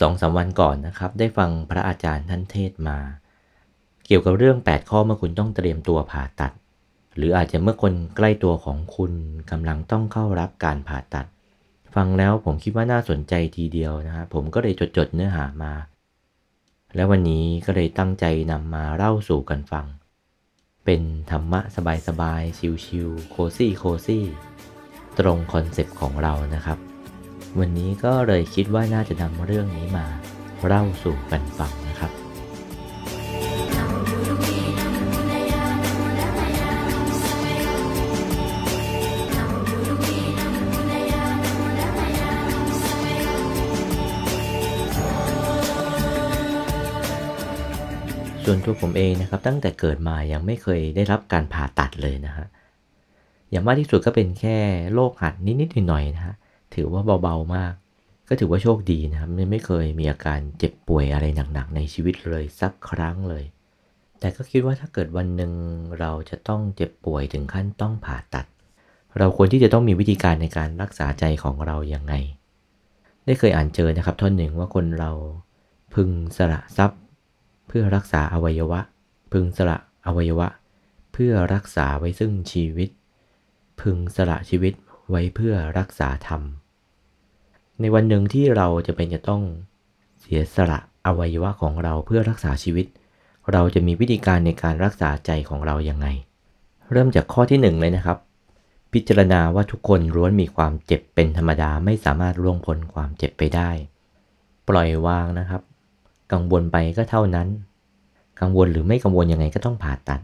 สองสาวันก่อนนะครับ ได้ฟังพระอาจารย์ท่านเทศมา เกี่ยวกับเรื่อง 8 ข้อเมื่อคุณต้องเตรียมตัวผ่าตัด หรืออาจจะเมื่อคนใกล้ตัวของคุณกำลังต้องเข้ารับการผ่าตัด ฟังแล้วผมคิดว่าน่าสนใจทีเดียวนะครับผมก็เลยจดจดเนื้อหามา แล้ววันนี้ก็เลยตั้งใจนำมาเล่าสู่กันฟัง เป็นธรรมะสบายๆชิวๆโคซี่โคซี่ตรงคอนเซปต์ของเรานะครับ วันนี้ก็เลยคิดว่าน่าจะนำเรื่องนี้มาเล่าสู่กันฟังนะครับ ส่วนตัวผมเองนะครับ ตั้งแต่เกิดมายังไม่เคยได้รับการผ่าตัดเลยนะฮะอย่างมากที่สุดก็เป็นแค่โรคหัดนิดๆหน่อยๆนะฮะ ถือว่าเบาๆมาก ก็ถือว่าโชคดีนะครับไม่เคยมีอาการเจ็บป่วยอะไรหนักๆในชีวิตเลยสักครั้งเลย แต่ก็คิดว่าถ้าเกิดวันหนึ่งเราจะต้องเจ็บป่วยถึงขั้นต้องผ่าตัด เราควรที่จะต้องมีวิธีการในการรักษาใจของเราอย่างไง ได้เคยอ่านเจอนะครับท่อนหนึ่งว่าคนเราพึงสละทรัพย์ เพื่อรักษาอวัยวะ พึงสละอวัยวะ เพื่อรักษาไว้ซึ่งชีวิต พึงสละชีวิต ไว้เพื่อรักษาธรรม ในวันหนึ่งที่เราจะเป็นจะต้องเสียสละอวัยวะของเราเพื่อรักษาชีวิต เราจะมีวิธีการในการรักษาใจของเราอย่างไง เริ่มจากข้อที่หนึ่งเลยนะครับ พิจารณาว่าทุกคนล้วนมีความเจ็บเป็นธรรมดาไม่สามารถล่วงพ้นความเจ็บไปได้ ปล่อยวางนะครับ กังวลไปก็เท่านั้น กังวลหรือไม่กังวลยังไงก็ต้องผ่าตัด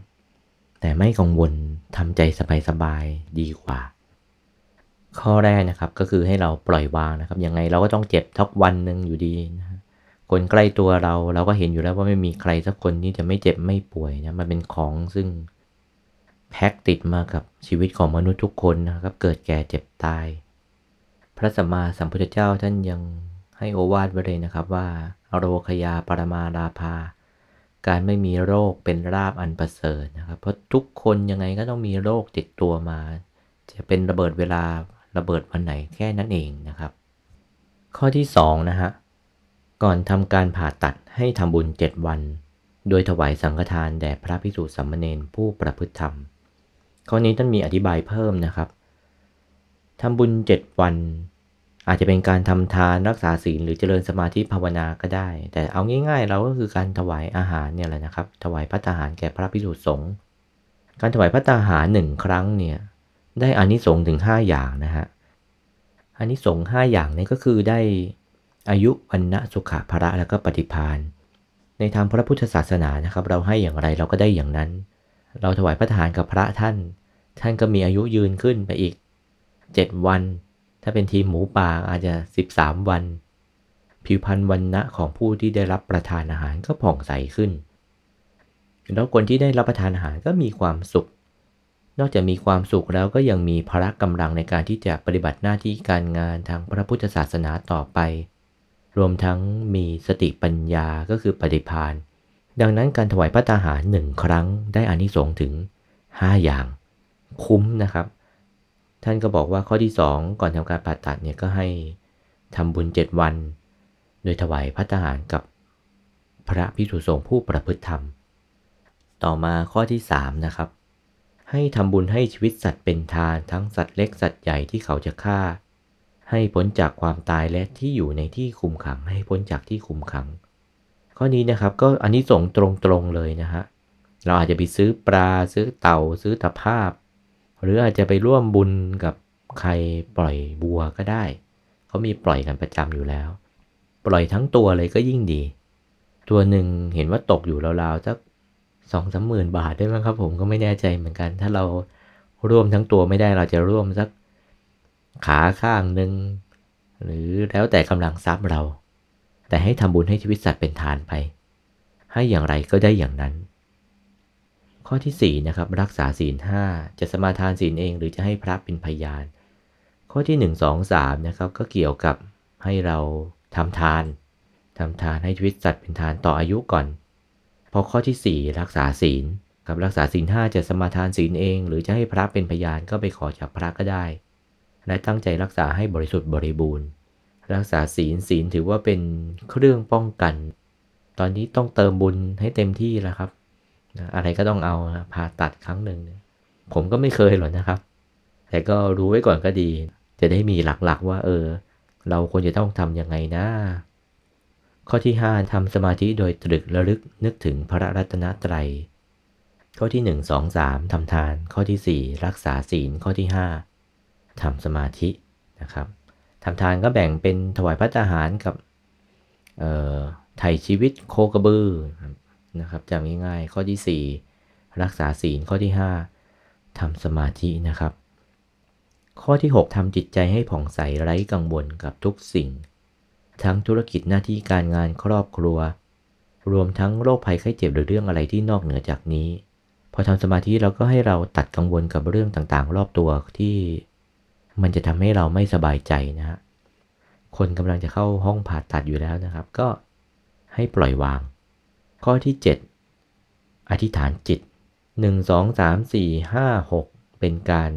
แต่ไม่กังวลทำใจสบายๆดีกว่า ข้อแรกนะครับก็คือให้เราปล่อยวางนะครับ ยังไงเราก็ต้องเจ็บทักวันหนึ่งอยู่ดีนะคนใกล้ตัวเราเราก็เห็นอยู่แล้วว่าไม่มีใครสักคนที่จะไม่เจ็บไม่ป่วยนะมันเป็นของซึ่งแพ็กติดมากับชีวิตของมนุษย์ทุกคนนะครับ เกิดแก่เจ็บตาย พระสัมมาสัมพุทธเจ้าท่านยังให้โอวาทไว้เลยนะครับว่าโรคยาปรมาราภา การไม่มีโรคเป็นราบอันประเสริฐนะครับ เพราะทุกคนยังไงก็ต้องมีโรคติดตัวมา จะเป็นระเบิดเวลา ระเบิดวันไหนแค่นั้นเองนะครับ ข้อที่2นะฮะก่อนทำการผ่าตัดให้ทำบุญ 7 วัน โดยถวายสังฆทานแด่พระพิสุสัมมเนนผู้ประพฤติธรรม ข้อนี้ท่านมีอธิบายเพิ่มนะครับทำบุญ 7 วัน อาจจะเป็นการทำทานรักษาศีลหรือเจริญสมาธิภาวนาก็ได้ แต่เอาง่ายๆ เราก็คือการถวายอาหารเนี่ยแหละนะครับ ถวายพระทหารแก่พระพิสุสงฆ์การถวายพระทหารหนึ่งครั้งเนี่ย ได้อานิสงส์ถึง 5 อย่างนะฮะอานิสงส์5อย่างนี้ก็คือได้อายุวันณะสุขะภระแล้วก็ปฏิพานในทางพระพุทธศาสนานะครับ เราให้อย่างไรเราก็ได้อย่างนั้น เราถวายพระทานกับพระท่าน ท่านก็มีอายุยืนขึ้นไปอีก 7 วัน ถ้าเป็นทีมหมูป่าอาจจะ 13 วัน ผิวพรรณวันณะของผู้ที่ได้รับประทานอาหารก็ผ่องใสขึ้น แล้วคนที่ได้รับประทานอาหารก็มีความสุข นอกจากมีความสุขแล้วก็ยังมีพละกำลังในการที่จะปฏิบัติหน้าที่การงานทางพระพุทธศาสนาต่อไป รวมทั้งมีสติปัญญาก็คือปฏิพานดังนั้นการถวายพระตาหารหนึ่งครั้งได้อานิสงส์ถึง 5 อย่าง คุ้มนะครับ ท่านก็บอกว่าข้อที่ 2 ก่อนทำการผ่าตัดเนี่ยก็ให้ทำบุญ 7 วัน โดยถวายพระตาหารกับพระพิสุสงฆ์ผู้ประพฤติธรรม ต่อมาข้อที่ 3 นะครับ ให้ทำบุญให้ชีวิตสัตว์เป็นทานทั้งสัตว์เล็กสัตว์ใหญ่ที่เขาจะฆ่า ให้พ้นจากความตายและที่อยู่ในที่คุมขัง ให้พ้นจากที่คุมขัง ข้อนี้นะครับก็อันนี้ส่งตรงๆเลยนะฮะเราอาจจะไปซื้อปลาซื้อเต่าซื้อตะภาพ หรืออาจจะไปร่วมบุญกับใครปล่อยบัวก็ได้ เขามีปล่อยกันประจำอยู่แล้ว ปล่อยทั้งตัวเลยก็ยิ่งดี ตัวหนึ่งเห็นว่าตกอยู่ราวๆสัก สองสามหมื่นบาทได้ไหมครับ ผมก็ไม่แน่ใจเหมือนกัน ถ้าเราร่วมทั้งตัวไม่ได้เราจะร่วมสักขาข้างหนึ่งหรือแล้วแต่กำลังทรัพย์เรา แต่ให้ทำบุญให้ชีวิตสัตว์เป็นทานไป ให้อย่างไรก็ได้อย่างนั้น ข้อที่4นะครับรักษาศีลห้าจะสมาทานศีลเอง หรือจะให้พระเป็นพยาน ข้อที่ 1 2 3นะครับก็เกี่ยวกับให้เราทำทานทำทานให้ชีวิตสัตว์เป็นทานต่ออายุก่อน พอข้อที่ 4 รักษาศีลกับรักษาศีลห้าจะสมาทานศีลเอง หรือจะให้พระเป็นพยานก็ไปขอจากพระก็ได้ และตั้งใจรักษาให้บริสุทธิ์บริบูรณ์ รักษาศีลศีลถือว่าเป็นเครื่องป้องกัน ตอนนี้ต้องเติมบุญให้เต็มที่แล้วครับ อะไรก็ต้องเอาผ่าตัดครั้งหนึ่ง ผมก็ไม่เคยหรอกนะครับ แต่ก็รู้ไว้ก่อนก็ดี จะได้มีหลักๆว่า เออ เราควรจะต้องทำยังไงนะ ข้อที่ 5ทำสมาธิโดยตรึกระลึกนึกถึงพระรัตนตรัย ข้อที่ 1 2 3ทำทาน ข้อที่ 4 รักษาศีล ข้อที่ 5ทำสมาธินะครับทำทานก็แบ่งเป็นถวายพระทหารกับไถ่ชีวิตโคกระบือนะครับจำง่ายๆ ข้อที่ 4 รักษาศีล ข้อที่ 5ทำสมาธินะครับ ข้อที่ 6ทำจิตใจให้ผ่องใสไร้กังวลกับทุกสิ่ง ทั้งธุรกิจหน้าที่การงานครอบครัว รวมทั้งโรคภัยไข้เจ็บหรือเรื่องอะไรที่นอกเหนือจากนี้ พอทำสมาธิเราก็ให้เราตัดกังวลกับเรื่องต่างๆ รอบตัวที่มันจะทำให้เราไม่สบายใจนะฮะคนกำลังจะเข้าห้องผ่าตัดอยู่แล้วนะครับ ก็ให้ปล่อยวาง ข้อที่ 7 อธิษฐานจิต 1 2 3 4 5 6 เป็นการ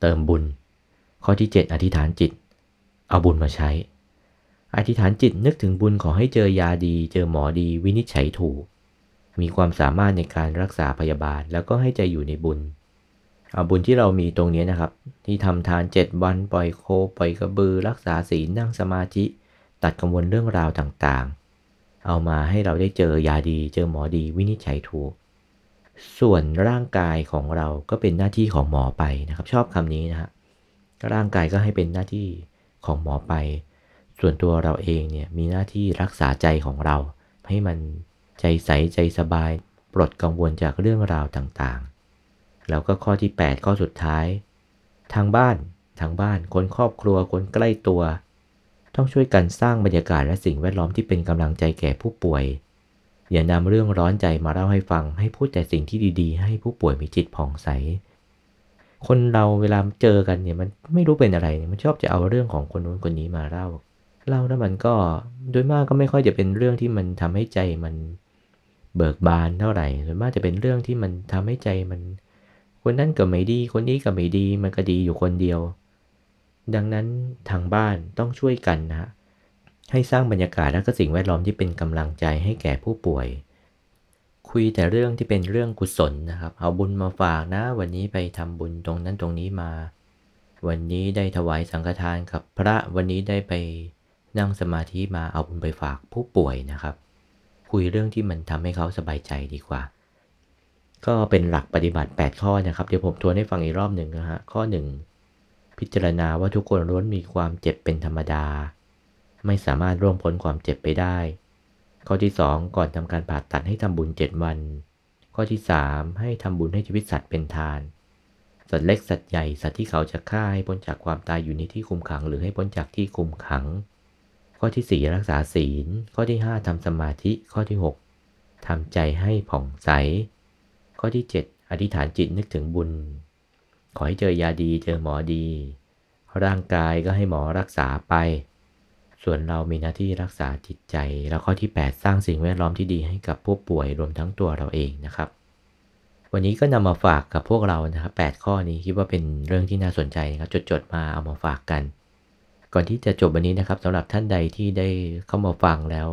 เติมบุญ ข้อที่ 7 อธิษฐานจิต เอาบุญมาใช้ อธิษฐานจิตนึกถึงบุญขอให้เจอยาดี เจอหมอดีวินิจฉัยถูก มีความสามารถในการรักษาพยาบาลแล้วก็ให้ใจอยู่ในบุญเอาบุญที่เรามีตรงนี้นะครับ ที่ทำทาน 7 วันปล่อยโคปล่อยกระบือ รักษาศีลนั่งสมาธิ ตัดกังวลเรื่องราวต่างๆ เอามาให้เราได้เจอยาดี เจอหมอดีวินิจฉัยถูก ส่วนร่างกายของเราก็เป็นหน้าที่ของหมอไปนะครับ ชอบคำนี้นะฮะร่างกายก็ให้เป็นหน้าที่ของหมอไป ส่วนตัวเราเองเนี่ยมีหน้าที่รักษาใจของเรา ให้มันใจใสใจสบาย ปลดกังวลจากเรื่องราวต่างๆ แล้วก็ข้อที่ 8 ข้อสุดท้าย ทางบ้านทางบ้านคนครอบครัวคนใกล้ตัว ต้องช่วยกันสร้างบรรยากาศและสิ่งแวดล้อมที่เป็นกำลังใจแก่ผู้ป่วย อย่านำเรื่องร้อนใจมาเล่าให้ฟัง ให้พูดแต่สิ่งที่ดีๆ ให้ผู้ป่วยมีจิตผ่องใสคนเราเวลาเจอกันเนี่ยมันไม่รู้เป็นอะไร มันชอบจะเอาเรื่องของคนนู้นคนนี้มาเล่า เล่าแล้วมันก็โดยมากก็ไม่ค่อยจะเป็นเรื่องที่มันทำให้ใจมันเบิกบานเท่าไหร่โดยมากจะเป็นเรื่องที่มันทำให้ใจมัน คนนั้นก็ไม่ดี คนนี้ก็ไม่ดี มันก็ดีอยู่คนเดียว ดังนั้นทางบ้านต้องช่วยกันนะ ให้สร้างบรรยากาศและก็สิ่งแวดล้อมที่เป็นกำลังใจให้แก่ผู้ป่วย คุยแต่เรื่องที่เป็นเรื่องกุศลนะครับ เอาบุญมาฝากนะ วันนี้ไปทำบุญตรงนั้นตรงนี้มา วันนี้ได้ถวายสังฆทานกับพระ วันนี้ได้ไป นั่งสมาธิมาเอาบุญไปฝากผู้ป่วยนะครับ คุยเรื่องที่มันทำให้เขาสบายใจดีกว่า ก็เป็นหลักปฏิบัติ 8 ข้อนะครับ เดี๋ยวผมทวนให้ฟังอีกรอบหนึ่งนะฮะ ข้อ 1 พิจารณาว่าทุกคนล้วนมีความเจ็บเป็นธรรมดา ไม่สามารถร่วมพ้นความเจ็บไปได้ ข้อที่ 2 ก่อนทำการผ่าตัดให้ทำบุญ 7 วัน ข้อที่ 3 ให้ทำบุญให้ชีวิตสัตว์เป็นทานสัตว์เล็กสัตว์ใหญ่สัตว์ที่เขาจะฆ่าให้พ้นจากความตายอยู่ในที่คุมขัง หรือให้พ้นจากที่คุมขัง อที่ 4 รักษาศีล ข้อที่ 5ทำสมาธิ ข้อที่ 6ทำใจให้ผ่องใส ข้อที่ 7 อธิษฐานจิตนึกถึงบุญ ขอให้เจอยาดีเจอหมอดี ร่างกายก็ให้หมอรักษาไป ส่วนเรามีหน้าที่รักษาจิตใจ แล้วข้อที่ 8 สร้างสิ่งแวดล้อมที่ดีให้กับผู้ป่วยรวมทั้งตัวเราเองนะครับ วันนี้ก็นำมาฝากกับพวกเรานะครับ8ข้อนี้คิดว่าเป็นเรื่องที่น่าสนใจนะครับจดๆมาเอามาฝากกัน ก่อนที่จะจบวันนี้นะครับสำหรับท่านใดที่ได้เข้ามาฟังแล้ว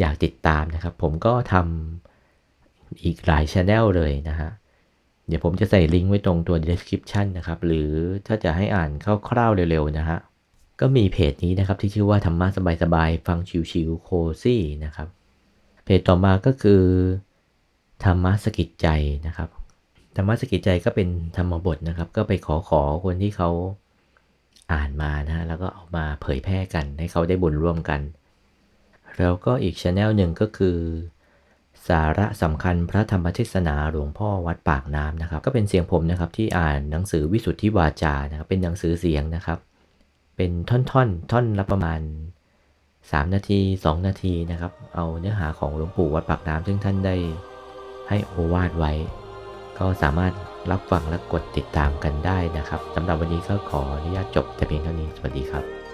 อยากติดตามนะครับ ผมก็ทำอีกหลายช anel เลยนะฮะเดี๋ยวผมจะใส่ลิงก์ไว้ตรงตัว description นะครับ หรือถ้าจะให้อ่านคร่าวๆเร็วๆนะฮะก็มีเพจนี้นะครับที่ชื่อว่าธรรมะสบายๆฟังชิวๆโคซี่นะครับ เพจต่อมาก็คือธรรมะสกิจใจนะครับธรรมะสกิจใจก็เป็นธรรมบทนะครับ ก็ไปขอขอคนที่เขา อ่านมานะแล้วก็เอามาเผยแพร่กันให้เขาได้บุญร่วมกัน แล้วก็อีกช anel หนึ่งก็คือ สาระสำคัญพระธรรมเทศนาหลวงพ่อวัดปากน้ำนะครับ ก็เป็นเสียงผมนะครับที่อ่านหนังสือวิสุทธิวาจานะครับเป็นหนังสือเสียงนะครับ เป็นท่อนๆท่อนละประมาณ 3 นาที 2 นาทีนะครับ เอาเนื้อหาของหลวงปู่วัดปากน้ำซึ่งท่านได้ให้โอวาทไว้ ก็สามารถ รับฟังและกดติดตามกันได้นะครับสำหรับวันนี้ก็ขออนุญาตจบแต่เพียงเท่านี้สวัสดีครับ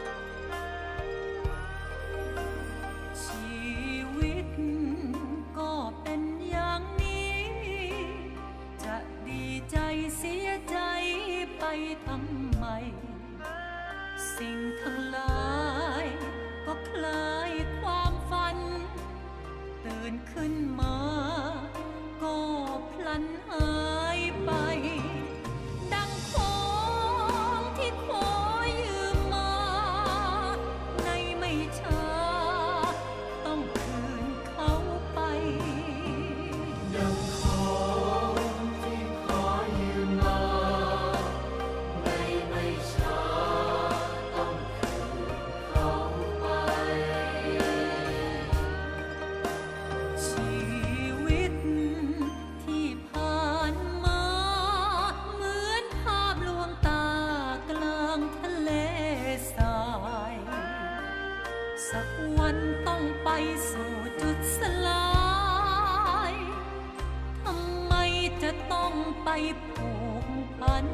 红粉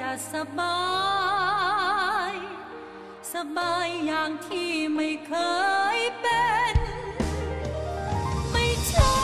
จะสบาย สบายอย่างที่ไม่เคยเป็น ไม่ใช่